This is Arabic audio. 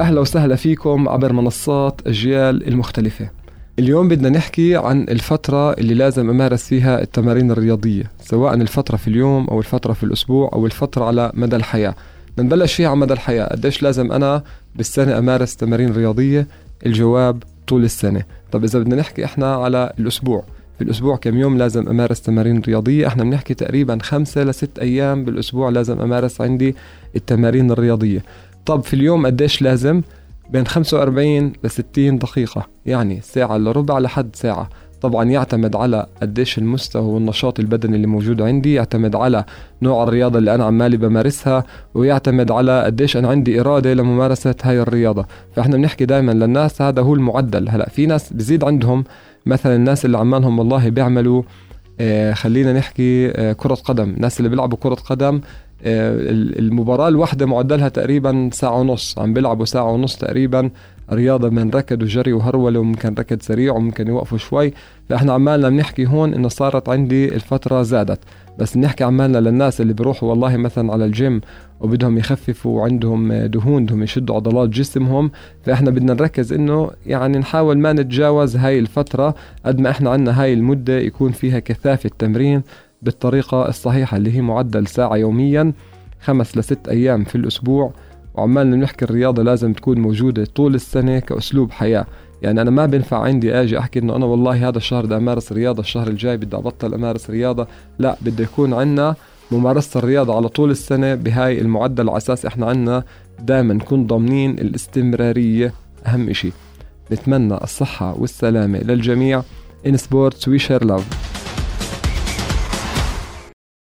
أهلا وسهلا فيكم عبر منصات أجيال المختلفة. اليوم بدنا نحكي عن الفترة اللي لازم أمارس فيها التمارين الرياضية سواء الفترة في اليوم أو الفترة في الأسبوع أو الفترة على مدى الحياة. نبلش فيها على مدى الحياة. قديش لازم أنا بالسنة أمارس تمارين رياضية؟ الجواب طول السنة. طب إذا بدنا نحكي إحنا على الأسبوع في الأسبوع كم يوم لازم أمارس تمارين رياضية؟ إحنا بنحكي تقريبا خمسة لست أيام بالأسبوع لازم أمارس عندي التمارين الرياضية. طب في اليوم قديش لازم؟ بين 45 ل 60 دقيقة يعني ساعة إلا ربع لحد ساعة. طبعا يعتمد على قديش المستوى والنشاط البدني اللي موجود عندي يعتمد على نوع الرياضة اللي أنا عمالي بمارسها ويعتمد على قديش أنا عندي إرادة لممارسة هاي الرياضة. فإحنا بنحكي دائما للناس هذا هو المعدل. هلأ في ناس بزيد عندهم مثلا الناس اللي عمالهم والله بيعملوا آه خلينا نحكي آه كرة قدم. الناس اللي بيلعبوا كرة قدم المباراة الواحدة معدلها تقريبا ساعة ونص. عم بيلعبوا ساعة ونص تقريبا. رياضة من ركض وجري وهرولة وممكن ركض سريع وممكن يوقفوا شوي. فإحنا عمالنا بنحكي هون إنه صارت عندي الفترة زادت. بس بنحكي عمالنا للناس اللي بيروحوا والله مثلا على الجيم وبدهم يخففوا وعندهم دهون بدهم يشدوا عضلات جسمهم. فإحنا بدنا نركز إنه يعني نحاول ما نتجاوز هاي الفترة قد ما إحنا عندنا هاي المدة يكون فيها كثافة تمرين. بالطريقة الصحيحة اللي هي معدل ساعة يوميا خمس لست أيام في الأسبوع. وعمالنا نحكي الرياضة لازم تكون موجودة طول السنة كأسلوب حياة. يعني أنا ما بينفع عندي أجي أحكي إنه أنا والله هذا الشهر بدي أمارس رياضة الشهر الجاي بدي أبطل أمارس رياضة. لا بده يكون عنا ممارسة الرياضة على طول السنة بهاي المعدل على أساس إحنا عنا دائما نكون ضامنين الاستمرارية. أهم إشي نتمنى الصحة والسلامة للجميع. In sports we share love.